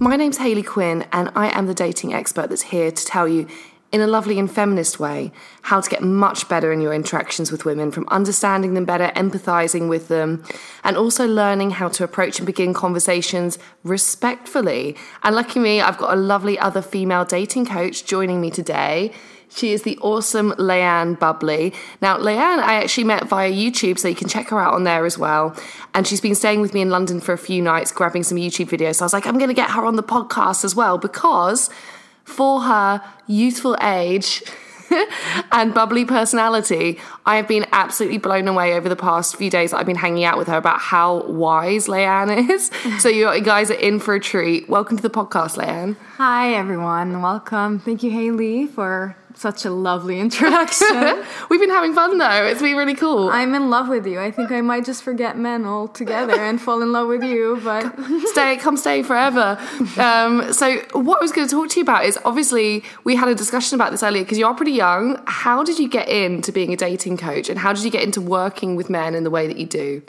My name's Hayley Quinn, and I am the dating expert that's here to tell you, in a lovely and feminist way, how to get much better in your interactions with women, from understanding them better, empathizing with them, and also learning how to approach and begin conversations respectfully. And lucky me, I've got a lovely other female dating coach joining me today. She is the awesome Leanne Bubbly. Now, Leanne, I actually met via YouTube, so you can check her out on there as well. And she's been staying with me in London for a few nights, grabbing some YouTube videos. So I was like, I'm going to get her on the podcast as well because for her youthful age, and bubbly personality, I have been absolutely blown away over the past few days that I've been hanging out with her about how wise Leanne is. so you guys are in for a treat. Welcome to the podcast, Leanne. Hi, everyone. Welcome. Thank you, Hayley, for such a lovely introduction. We've been having fun though. It's been really cool. I'm in love with you. I think I might just forget men altogether and fall in love with you, but stay, come stay forever. Um, so what I was going to talk to you about is obviously we had a discussion about this earlier because you are pretty young. How did you get into being a dating coach and how did you get into working with men in the way that you do?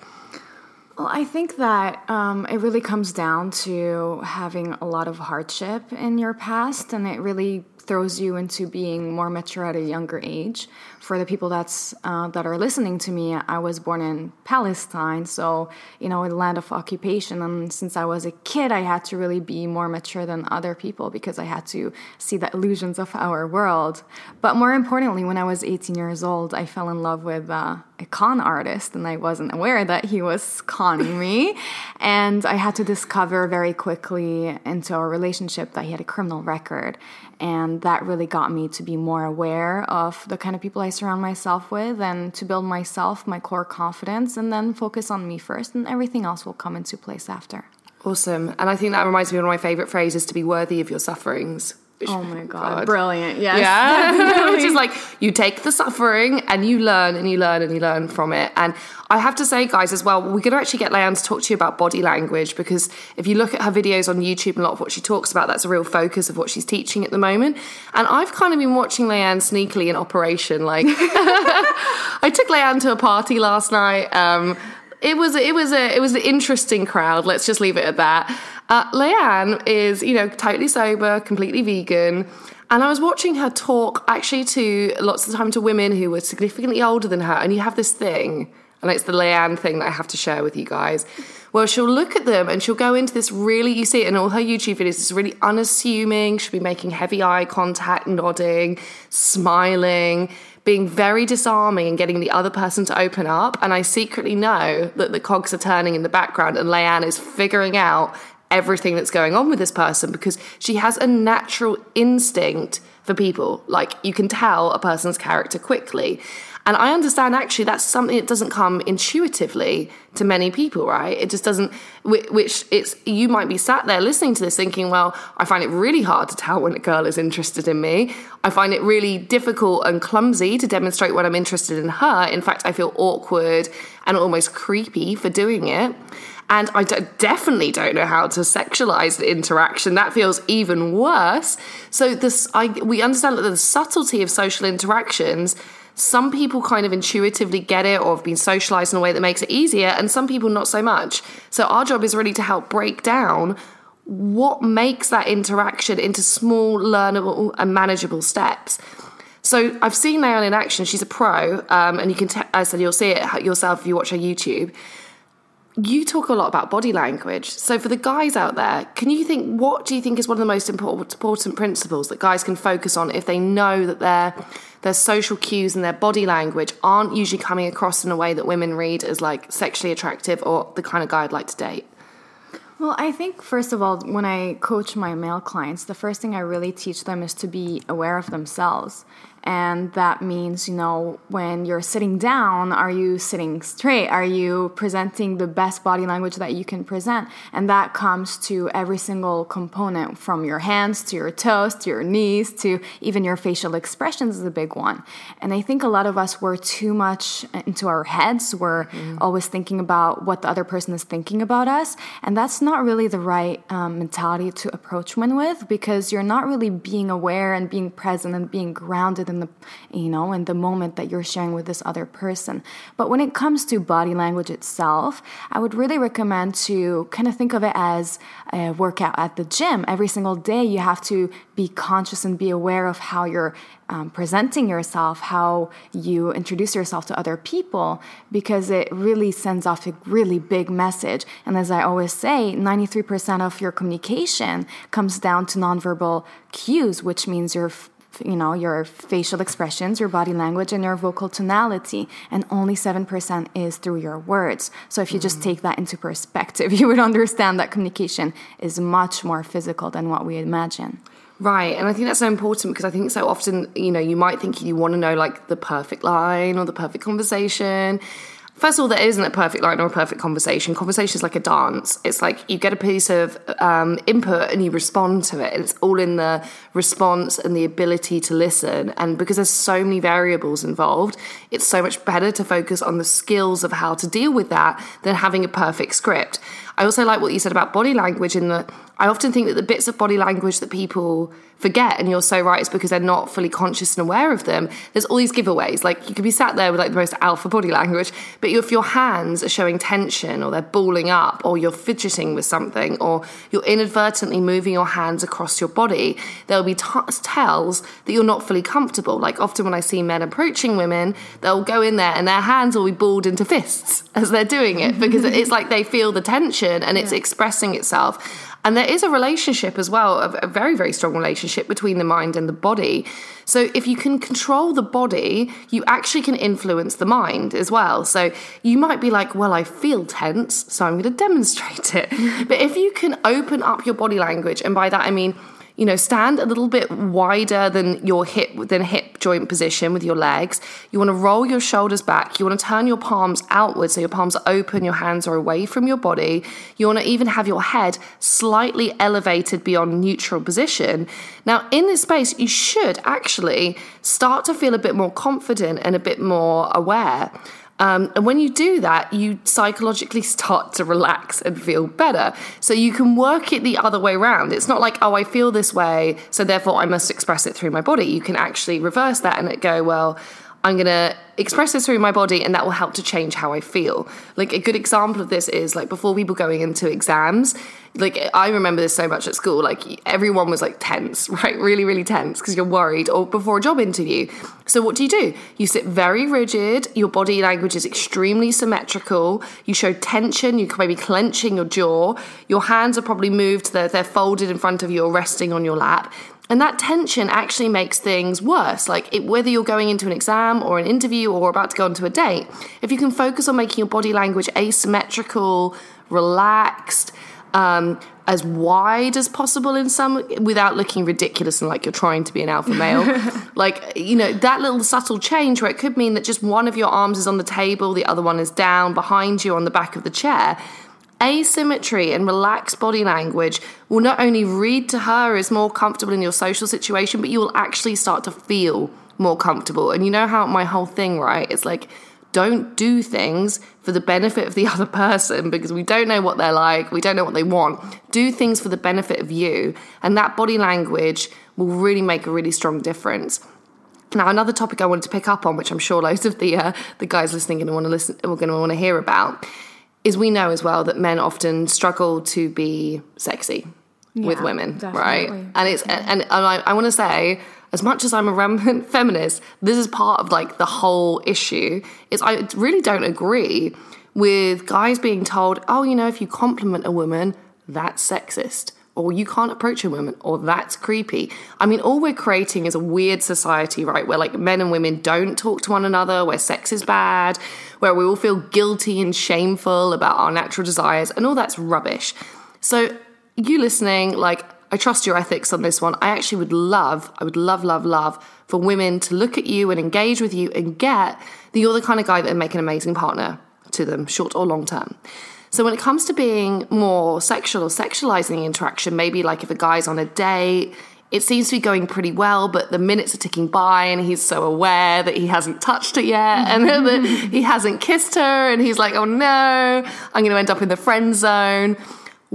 Well, I think that um, it really comes down to having a lot of hardship in your past, and it really throws you into being more mature at a younger age. For the people that's uh, that are listening to me, I was born in Palestine, so you know, a land of occupation. And since I was a kid, I had to really be more mature than other people because I had to see the illusions of our world. But more importantly, when I was 18 years old, I fell in love with uh, a con artist, and I wasn't aware that he was conning me. and I had to discover very quickly into our relationship that he had a criminal record and that really got me to be more aware of the kind of people I surround myself with and to build myself, my core confidence, and then focus on me first, and everything else will come into place after. Awesome. And I think that reminds me of one of my favorite phrases to be worthy of your sufferings. Oh my god, god. brilliant! Yes, yeah, which is like you take the suffering and you learn and you learn and you learn from it. And I have to say, guys, as well, we're going to actually get Leanne to talk to you about body language because if you look at her videos on YouTube and a lot of what she talks about, that's a real focus of what she's teaching at the moment. And I've kind of been watching Leanne sneakily in operation. Like, I took Leanne to a party last night. Um, it was it was a it was an interesting crowd. Let's just leave it at that. Uh, Leanne is, you know, totally sober, completely vegan. And I was watching her talk actually to lots of the time to women who were significantly older than her. And you have this thing, and it's the Leanne thing that I have to share with you guys. Well, she'll look at them and she'll go into this really, you see it in all her YouTube videos, this really unassuming. She'll be making heavy eye contact, nodding, smiling, being very disarming and getting the other person to open up. And I secretly know that the cogs are turning in the background and Leanne is figuring out everything that's going on with this person because she has a natural instinct for people. Like you can tell a person's character quickly. And I understand actually that's something that doesn't come intuitively to many people, right? It just doesn't, which it's, you might be sat there listening to this thinking, well, I find it really hard to tell when a girl is interested in me. I find it really difficult and clumsy to demonstrate when I'm interested in her. In fact, I feel awkward and almost creepy for doing it. And I definitely don't know how to sexualize the interaction. That feels even worse. So this, I, we understand that the subtlety of social interactions some people kind of intuitively get it or have been socialized in a way that makes it easier, and some people not so much. So, our job is really to help break down what makes that interaction into small, learnable, and manageable steps. So, I've seen Leanne in action. She's a pro, um, and you can, I said, you'll see it yourself if you watch her YouTube you talk a lot about body language. So for the guys out there, can you think what do you think is one of the most important principles that guys can focus on if they know that their their social cues and their body language aren't usually coming across in a way that women read as like sexually attractive or the kind of guy I'd like to date? Well, I think first of all, when I coach my male clients, the first thing I really teach them is to be aware of themselves and that means, you know, when you're sitting down, are you sitting straight? Are you presenting the best body language that you can present? And that comes to every single component from your hands to your toes to your knees to even your facial expressions is a big one. And I think a lot of us were too much into our heads. We're mm. always thinking about what the other person is thinking about us. And that's not really the right um, mentality to approach women with because you're not really being aware and being present and being grounded the you know in the moment that you're sharing with this other person but when it comes to body language itself i would really recommend to kind of think of it as a workout at the gym every single day you have to be conscious and be aware of how you're um, presenting yourself, how you introduce yourself to other people, because it really sends off a really big message. And as I always say, 93% of your communication comes down to nonverbal cues, which means your you know your facial expressions your body language and your vocal tonality and only 7% is through your words. So if you just take that into perspective you would understand that communication is much more physical than what we imagine. Right, and I think that's so important because I think so often, you know, you might think you want to know like the perfect line or the perfect conversation, First of all, there isn't a perfect line or a perfect conversation. Conversation is like a dance. It's like you get a piece of um, input and you respond to it. And it's all in the response and the ability to listen. And because there's so many variables involved, it's so much better to focus on the skills of how to deal with that than having a perfect script. I also like what you said about body language in that I often think that the bits of body language that people forget, and you're so right, it's because they're not fully conscious and aware of them. There's all these giveaways. Like you could be sat there with like the most alpha body language, but if your hands are showing tension or they're balling up or you're fidgeting with something or you're inadvertently moving your hands across your body, there'll be t- tells that you're not fully comfortable. Like often when I see men approaching women, they'll go in there and their hands will be balled into fists as they're doing it because it's like they feel the tension and it's yeah. expressing itself. And there is a relationship as well, a very, very strong relationship between the mind and the body. So if you can control the body, you actually can influence the mind as well. So you might be like, well, I feel tense, so I'm going to demonstrate it. but if you can open up your body language, and by that I mean, you know, stand a little bit wider than your hip than hip joint position with your legs. You want to roll your shoulders back. You want to turn your palms outward so your palms are open, your hands are away from your body. You want to even have your head slightly elevated beyond neutral position. Now, in this space, you should actually start to feel a bit more confident and a bit more aware. Um, and when you do that, you psychologically start to relax and feel better. So you can work it the other way around. It's not like, oh, I feel this way, so therefore I must express it through my body. You can actually reverse that and go, well, I'm going to express this through my body and that will help to change how I feel. Like a good example of this is like before people going into exams, like I remember this so much at school, like everyone was like tense, right? Really, really tense because you're worried or before a job interview. So what do you do? You sit very rigid, your body language is extremely symmetrical, you show tension, you may be clenching your jaw, your hands are probably moved, they're, they're folded in front of you or resting on your lap. And that tension actually makes things worse. Like it, whether you're going into an exam or an interview or about to go onto a date, if you can focus on making your body language asymmetrical, relaxed, Um, as wide as possible in some without looking ridiculous and like you're trying to be an alpha male. like, you know, that little subtle change where it could mean that just one of your arms is on the table, the other one is down behind you on the back of the chair. Asymmetry and relaxed body language will not only read to her as more comfortable in your social situation, but you will actually start to feel more comfortable. And you know how my whole thing, right? It's like, don't do things for the benefit of the other person because we don't know what they're like, we don't know what they want. Do things for the benefit of you, and that body language will really make a really strong difference. Now, another topic I wanted to pick up on, which I'm sure loads of the uh, the guys listening are going to want to listen, are going to want to hear about, is we know as well that men often struggle to be sexy yeah, with women, definitely. right? And it's and, and I, I want to say as much as I'm a rampant feminist, this is part of like the whole issue. Is I really don't agree with guys being told, oh, you know, if you compliment a woman, that's sexist. Or you can't approach a woman, or that's creepy. I mean, all we're creating is a weird society, right? Where like men and women don't talk to one another, where sex is bad, where we all feel guilty and shameful about our natural desires, and all that's rubbish. So, you listening, like, I trust your ethics on this one. I actually would love, I would love, love, love for women to look at you and engage with you and get that you're the kind of guy that would make an amazing partner to them, short or long term. So when it comes to being more sexual or sexualizing interaction, maybe like if a guy's on a date, it seems to be going pretty well, but the minutes are ticking by and he's so aware that he hasn't touched it yet and that he hasn't kissed her and he's like, oh no, I'm going to end up in the friend zone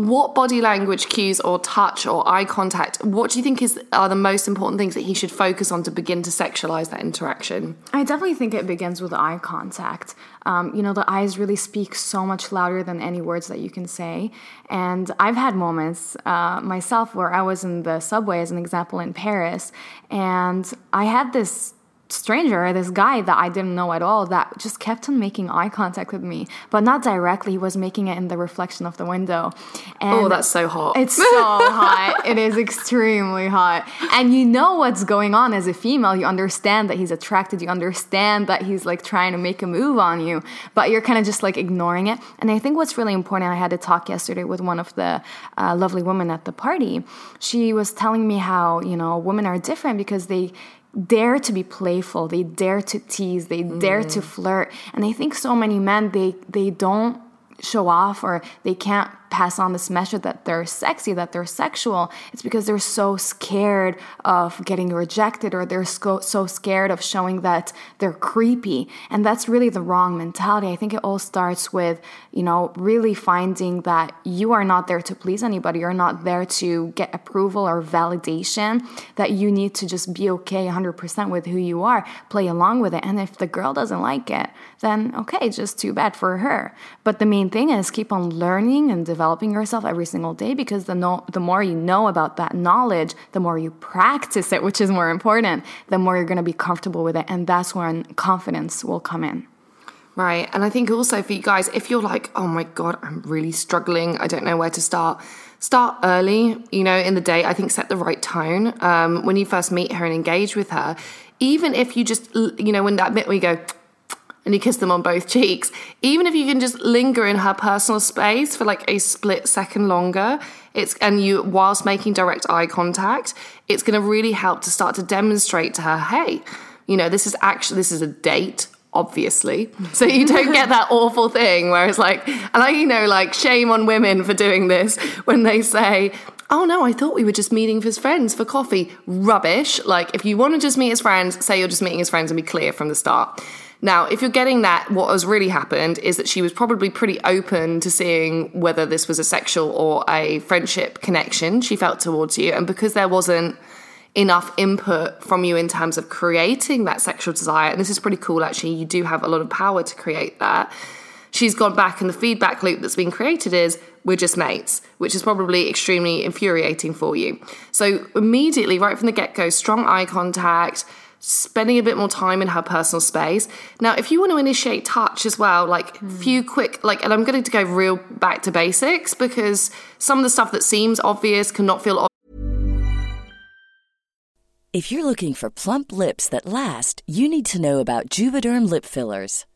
what body language cues or touch or eye contact what do you think is are the most important things that he should focus on to begin to sexualize that interaction? I definitely think it begins with eye contact. Um, you know the eyes really speak so much louder than any words that you can say. And i've had moments uh, myself where i was in the subway as an example in paris and i had this stranger, this guy that I didn't know at all, that just kept on making eye contact with me, but not directly. He was making it in the reflection of the window. And oh, that's so hot. It's so hot. It is extremely hot. And you know what's going on as a female. You understand that he's attracted. You understand that he's like trying to make a move on you, but you're kind of just like ignoring it. And I think what's really important, I had a talk yesterday with one of the uh, lovely women at the party. She was telling me how, you know, women are different because they dare to be playful they dare to tease they mm. dare to mm. flirt and i think so many men they they don't show off or they can't pass on this message that they're sexy, that they're sexual, it's because they're so scared of getting rejected or they're so, scared of showing that they're creepy. And that's really the wrong mentality. I think it all starts with, you know, really finding that you are not there to please anybody. You're not there to get approval or validation, that you need to just be okay 100% with who you are, play along with it. And if the girl doesn't like it, then okay, just too bad for her. But the main thing is keep on learning and developing developing yourself every single day because the no, the more you know about that knowledge, the more you practice it, which is more important, the more you're going to be comfortable with it and that's when confidence will come in. Right. And I think also for you guys, if you're like, oh my God, I'm really struggling, I don't know where to start, start early, you know, in the day. I think set the right tone. Um, when you first meet her and engage with her, even if you just, you know, when that bit you go, and you kiss them on both cheeks, even if you can just linger in her personal space for like a split second longer, it's and you whilst making direct eye contact, it's going to really help to start to demonstrate to her, hey, you know, this is actually this is a date obviously. So you don't get that awful thing where it's like, and I, you know, like shame on women for doing this when they say, oh no, I thought we were just meeting as friends for coffee. Rubbish. Like, if you want to just meet as friends, say you're just meeting as friends and be clear from the start. Now, if you're getting that, what has really happened is that she was probably pretty open to seeing whether this was a sexual or a friendship connection she felt towards you. And because there wasn't enough input from you in terms of creating that sexual desire, and this is pretty cool actually, you do have a lot of power to create that. She's gone back, and the feedback loop that's been created is we're just mates, which is probably extremely infuriating for you. So, immediately, right from the get go, strong eye contact, spending a bit more time in her personal space. Now, if you want to initiate touch as well, like mm. few quick, like, and I'm going to go real back to basics because some of the stuff that seems obvious cannot feel obvious. If you're looking for plump lips that last, you need to know about Juvederm lip fillers.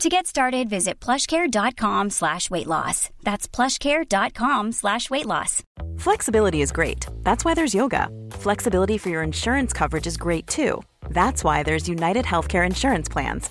To get started, visit plushcare.com slash weight loss. That's plushcare.com slash weight loss. Flexibility is great. That's why there's yoga. Flexibility for your insurance coverage is great too. That's why there's United Healthcare Insurance Plans.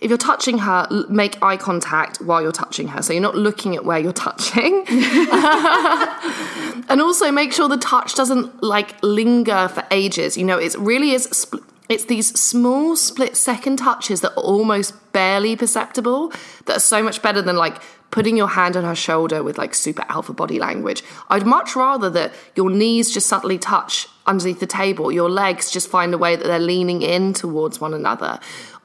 If you're touching her, l- make eye contact while you're touching her. So you're not looking at where you're touching. and also make sure the touch doesn't like linger for ages. You know, it really is. Spl- it's these small split second touches that are almost barely perceptible that are so much better than like putting your hand on her shoulder with like super alpha body language. I'd much rather that your knees just subtly touch underneath the table, your legs just find a way that they're leaning in towards one another.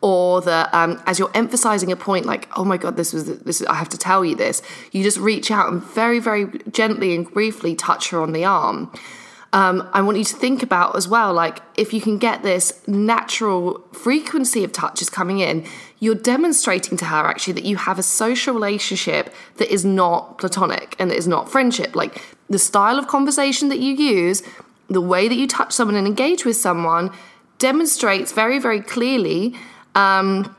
Or that um, as you're emphasizing a point, like, oh my God, this was, this is, I have to tell you this, you just reach out and very, very gently and briefly touch her on the arm um, I want you to think about as well, like if you can get this natural frequency of touches coming in, you're demonstrating to her actually that you have a social relationship that is not platonic and that is not friendship. Like the style of conversation that you use, the way that you touch someone and engage with someone demonstrates very, very clearly. Um,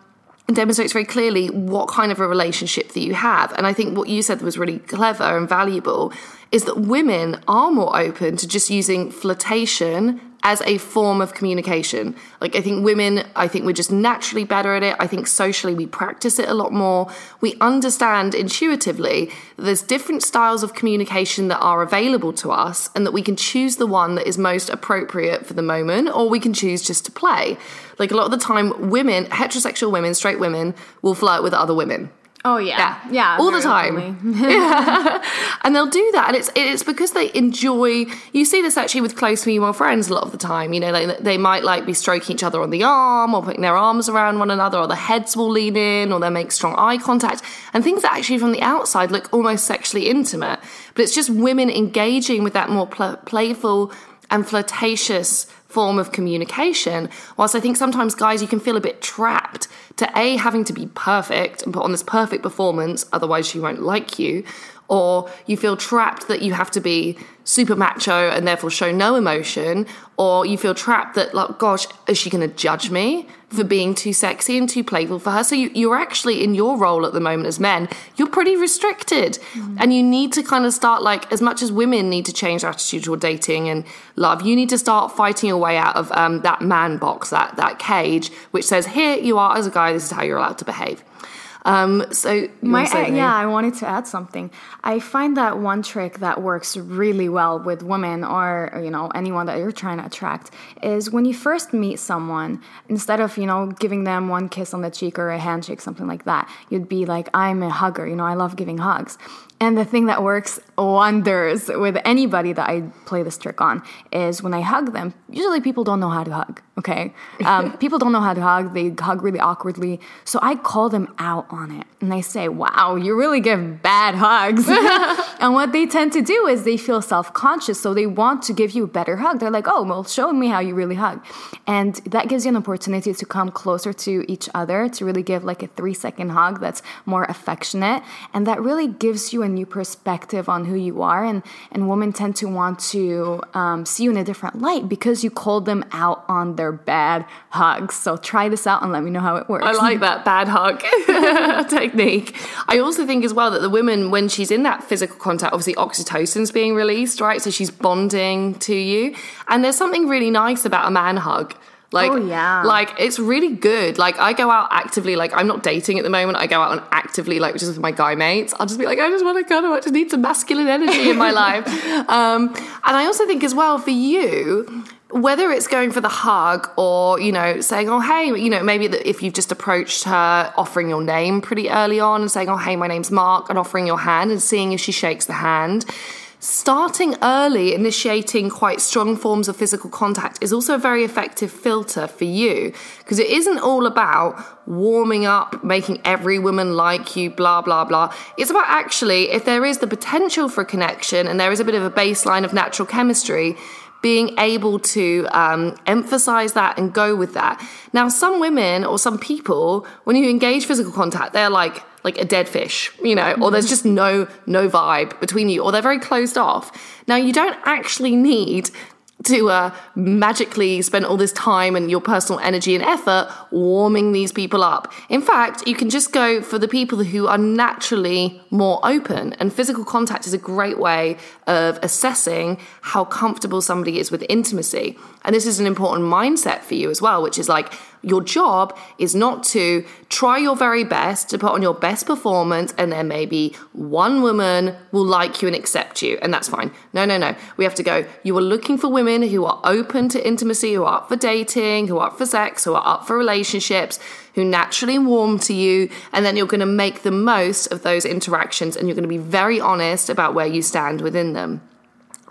demonstrates very clearly what kind of a relationship that you have. And I think what you said was really clever and valuable is that women are more open to just using flirtation as a form of communication. Like, I think women, I think we're just naturally better at it. I think socially we practice it a lot more. We understand intuitively that there's different styles of communication that are available to us and that we can choose the one that is most appropriate for the moment or we can choose just to play. Like, a lot of the time, women, heterosexual women, straight women, will flirt with other women. Oh yeah, yeah, all the time. yeah. and they'll do that, and it's it's because they enjoy. You see this actually with close female friends a lot of the time. You know, they they might like be stroking each other on the arm, or putting their arms around one another, or the heads will lean in, or they'll make strong eye contact, and things that actually from the outside look almost sexually intimate. But it's just women engaging with that more pl- playful and flirtatious form of communication. Whilst I think sometimes guys you can feel a bit trapped to A having to be perfect and put on this perfect performance, otherwise she won't like you, or you feel trapped that you have to be super macho and therefore show no emotion, or you feel trapped that like gosh, is she gonna judge me for being too sexy and too playful for her? So you, you're actually in your role at the moment as men, you're pretty restricted. And you need to kind of start like as much as women need to change their attitude toward dating and love, you need to start fighting your way out of um, that man box, that that cage, which says, here you are as a guy, this is how you're allowed to behave. Um, so My, anything? yeah, I wanted to add something. I find that one trick that works really well with women or you know anyone that you're trying to attract is when you first meet someone, instead of you know giving them one kiss on the cheek or a handshake, something like that, you'd be like, "I'm a hugger," you know, I love giving hugs. And the thing that works wonders with anybody that I play this trick on is when I hug them, usually people don't know how to hug, okay? Um, people don't know how to hug, they hug really awkwardly. So I call them out on it and I say, wow, you really give bad hugs. and what they tend to do is they feel self conscious, so they want to give you a better hug. They're like, oh, well, show me how you really hug. And that gives you an opportunity to come closer to each other, to really give like a three second hug that's more affectionate. And that really gives you a new perspective on who you are. And, and women tend to want to um, see you in a different light because you called them out on their bad hugs. So try this out and let me know how it works. I like that bad hug technique. I also think as well that the women, when she's in that physical contact, obviously oxytocin's being released, right? So she's bonding to you. And there's something really nice about a man hug. Like, Oh, yeah. like it's really good. Like I go out actively. Like I'm not dating at the moment. I go out and actively, like just with my guy mates. I'll just be like, I just want to cuddle. I just need some masculine energy in my life. Um, and I also think as well for you, whether it's going for the hug or you know saying, oh hey, you know maybe that if you've just approached her, offering your name pretty early on and saying, oh hey, my name's Mark, and offering your hand and seeing if she shakes the hand starting early, initiating quite strong forms of physical contact is also a very effective filter for you because it isn't all about warming up, making every woman like you, blah, blah, blah. It's about actually, if there is the potential for a connection and there is a bit of a baseline of natural chemistry, being able to um, emphasize that and go with that. Now, some women or some people, when you engage physical contact, they're like, like a dead fish, you know, or there's just no no vibe between you, or they're very closed off. Now you don't actually need to uh, magically spend all this time and your personal energy and effort warming these people up. In fact, you can just go for the people who are naturally more open, and physical contact is a great way of assessing how comfortable somebody is with intimacy. And this is an important mindset for you as well, which is like, your job is not to try your very best to put on your best performance and then maybe one woman will like you and accept you and that's fine. No, no, no. We have to go, you are looking for women who are open to intimacy, who are up for dating, who are up for sex, who are up for relationships, who naturally warm to you, and then you're going to make the most of those interactions and you're going to be very honest about where you stand within them.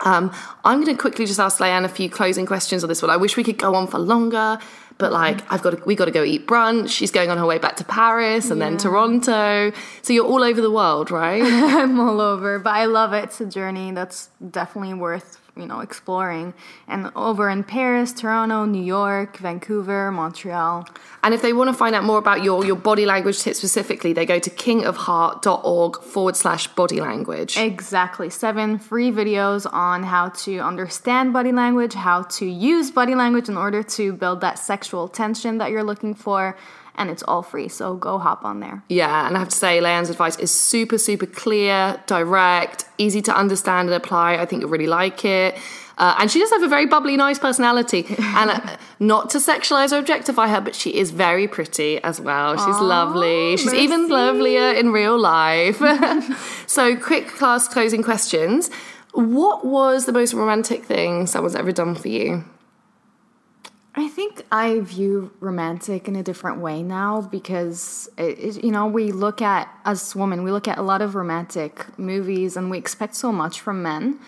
Um, I'm going to quickly just ask Leanne a few closing questions on this one. I wish we could go on for longer, but like I've got to, we got to go eat brunch. She's going on her way back to Paris and then Toronto. So you're all over the world, right? I'm all over, but I love it. It's a journey that's definitely worth you know exploring. And over in Paris, Toronto, New York, Vancouver, Montreal. and if they want to find out more about your your body language tips specifically, they go to kingofheart.org forward slash body language. Exactly. Seven free videos on how to understand body language, how to use body language in order to build that sexual tension that you're looking for. And it's all free. So go hop on there. Yeah, and I have to say, Leanne's advice is super, super clear, direct, easy to understand and apply. I think you'll really like it. Uh, and she does have a very bubbly, nice personality. and uh, not to sexualize or objectify her, but she is very pretty as well. She's lovely. She's even lovelier in real life. so, quick class closing questions. What was the most romantic thing someone's ever done for you? I think I view romantic in a different way now because, it, you know, we look at, as women, we look at a lot of romantic movies and we expect so much from men.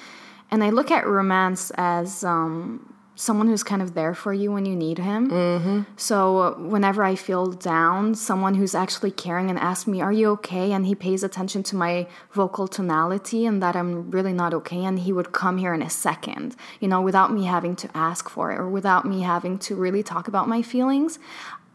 And I look at romance as um, someone who's kind of there for you when you need him. Mm-hmm. So whenever I feel down, someone who's actually caring and asks me, Are you okay? And he pays attention to my vocal tonality and that I'm really not okay. And he would come here in a second, you know, without me having to ask for it or without me having to really talk about my feelings.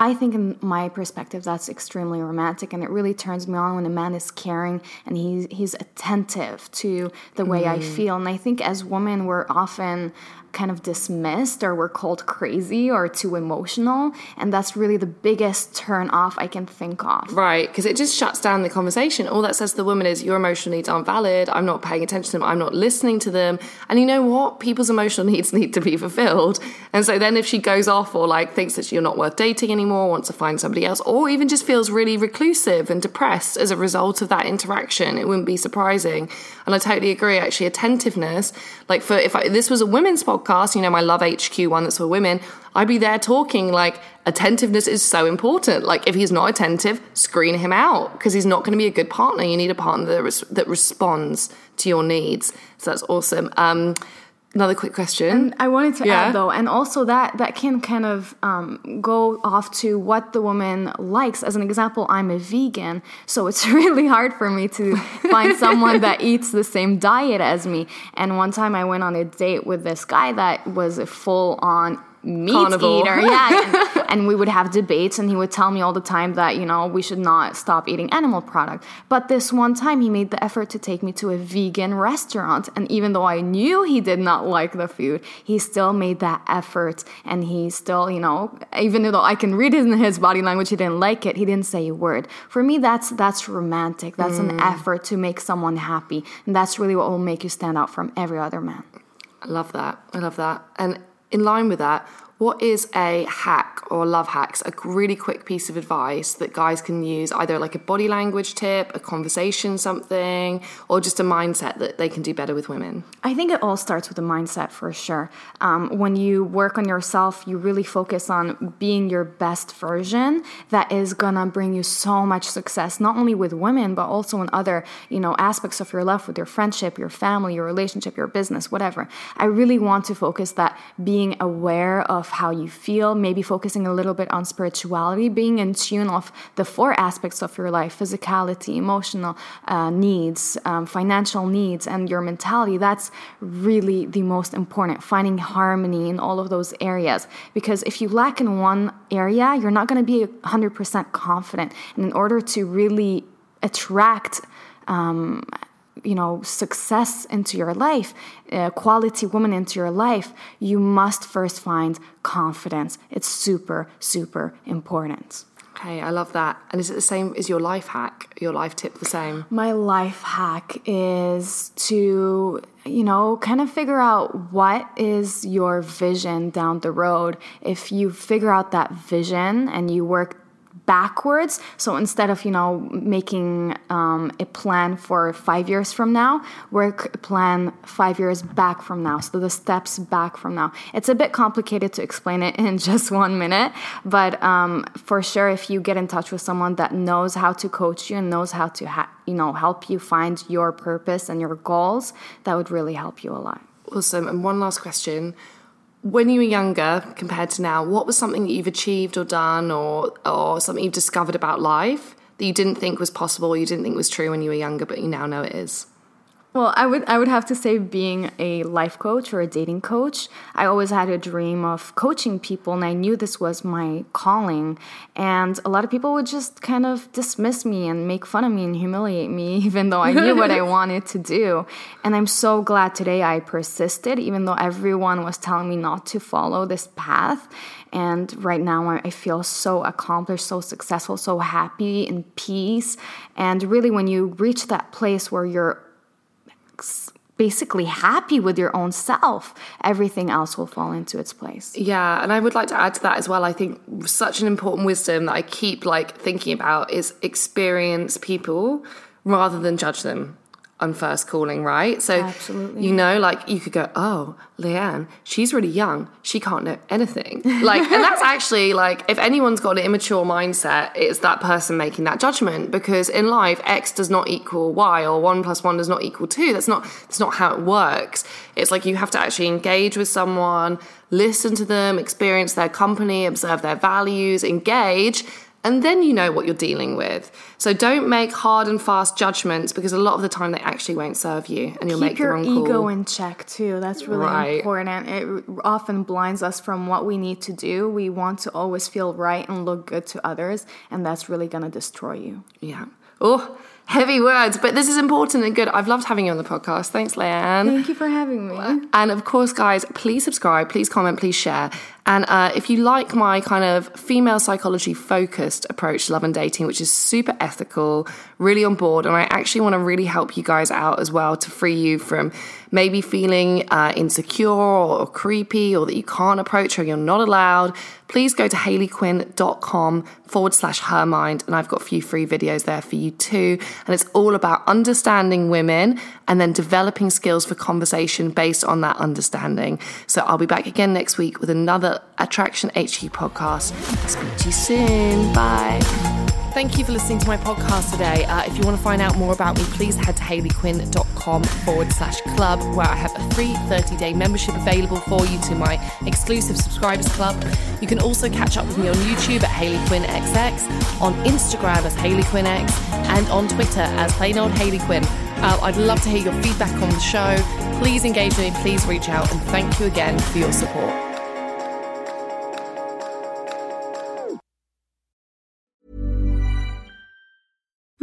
I think, in my perspective, that's extremely romantic, and it really turns me on when a man is caring and he's he's attentive to the way I feel. And I think as women, we're often kind of dismissed or we're called crazy or too emotional, and that's really the biggest turn off I can think of. Right, because it just shuts down the conversation. All that says to the woman is your emotional needs aren't valid. I'm not paying attention to them. I'm not listening to them. And you know what? People's emotional needs need to be fulfilled. And so then if she goes off or like thinks that you're not worth dating anymore wants to find somebody else, or even just feels really reclusive and depressed as a result of that interaction. It wouldn't be surprising. And I totally agree. Actually, attentiveness, like for if I, this was a women's podcast, you know, my Love HQ one that's for women, I'd be there talking like attentiveness is so important. Like if he's not attentive, screen him out because he's not going to be a good partner. You need a partner that, res- that responds to your needs. So that's awesome. Um, Another quick question. And I wanted to Yeah. add though, and also that that can kind of um, go off to what the woman likes. As an example, I'm a vegan, so it's really hard for me to find someone that eats the same diet as me. And one time I went on a date with this guy that was a full on meat Carnivore. eater. Yeah. and, and we would have debates and he would tell me all the time that, you know, we should not stop eating animal product. But this one time he made the effort to take me to a vegan restaurant. And even though I knew he did not like the food, he still made that effort and he still, you know, even though I can read it in his body language, he didn't like it. He didn't say a word. For me, that's that's romantic. That's an mm. effort to make someone happy. And that's really what will make you stand out from every other man. I love that. I love that. And in line with that, what is a hack or love hacks? A really quick piece of advice that guys can use, either like a body language tip, a conversation, something, or just a mindset that they can do better with women. I think it all starts with a mindset for sure. Um, when you work on yourself, you really focus on being your best version. That is gonna bring you so much success, not only with women, but also in other, you know, aspects of your life, with your friendship, your family, your relationship, your business, whatever. I really want to focus that being aware of how you feel, maybe focusing a little bit on spirituality, being in tune of the four aspects of your life: physicality, emotional uh, needs, um, financial needs, and your mentality. That's really the most important. Finding harmony in all of those areas, because if you lack in one area, you're not going to be 100% confident. And in order to really attract um, you know success into your life uh, quality woman into your life you must first find confidence it's super super important Okay, I love that. And is it the same? Is your life hack, your life tip the same? my life hack is to you know kind of figure out what is your vision down the road if you figure out that vision and you work backwards so instead of you know making um, a plan for five years from now work a plan five years back from now so the steps back from now it's a bit complicated to explain it in just one minute but um, for sure if you get in touch with someone that knows how to coach you and knows how to ha- you know help you find your purpose and your goals that would really help you a lot Awesome. And one last question. When you were younger compared to now, what was something that you've achieved or done or or something you've discovered about life that you didn't think was possible or you didn't think was true when you were younger, but you now know it is? Well, I would I would have to say being a life coach or a dating coach, I always had a dream of coaching people and I knew this was my calling. And a lot of people would just kind of dismiss me and make fun of me and humiliate me even though I knew what I wanted to do. And I'm so glad today I persisted even though everyone was telling me not to follow this path. And right now, I I feel so accomplished, so successful, so happy, in peace. And really, when you reach that place where you're basically happy with your own self, everything else will fall into its place. Yeah, and I would like to add to that as well. I think such an important wisdom that I keep like thinking about is experience people rather than judge them on first calling, right? So Absolutely. you know, like you could go, Oh, Leanne, she's really young. She can't know anything. Like and that's actually like if anyone's got an immature mindset, it's that person making that judgment because in life X does not equal Y or one plus one does not equal two. That's not that's not how it works. It's like you have to actually engage with someone, listen to them, experience their company, observe their values, engage, and then you know what you're dealing with. So don't make hard and fast judgments because a lot of the time they actually won't serve you and you'll Keep make the your wrong ego call. in check too. That's really Right. important. It often blinds us from what we need to do. We want to always feel right and look good to others, and that's really going to destroy you. Yeah. Oh, heavy words, but this is important and good. I've loved having you on the podcast. Thanks, Leanne. Thank you for having me. And of course, guys, please subscribe, please comment, please share. And uh, if you like my kind of female psychology focused approach to love and dating, which is super ethical, really on board, and I actually want to really help you guys out as well to free you from maybe feeling uh, insecure or, creepy or that you can't approach or you're not allowed, please go to hayleyquinn.com forward slash her mind. And I've got a few free videos there for you too. And it's all about understanding women and then developing skills for conversation based on that understanding. So I'll be back again next week with another Attraction HQ podcast. Speak to you soon. Bye. Thank you for listening to my podcast today. Uh, if you want to find out more about me, please head to hayleyquinn.com forward slash club, where I have a free 30 day membership available for you to my exclusive subscribers club. You can also catch up with me on YouTube at HayleyQuinnXX, on Instagram as HayleyQuinnX, and on Twitter as plain old Hayley Quinn. Uh, I'd love to hear your feedback on the show. Please engage me, please reach out, and thank you again for your support.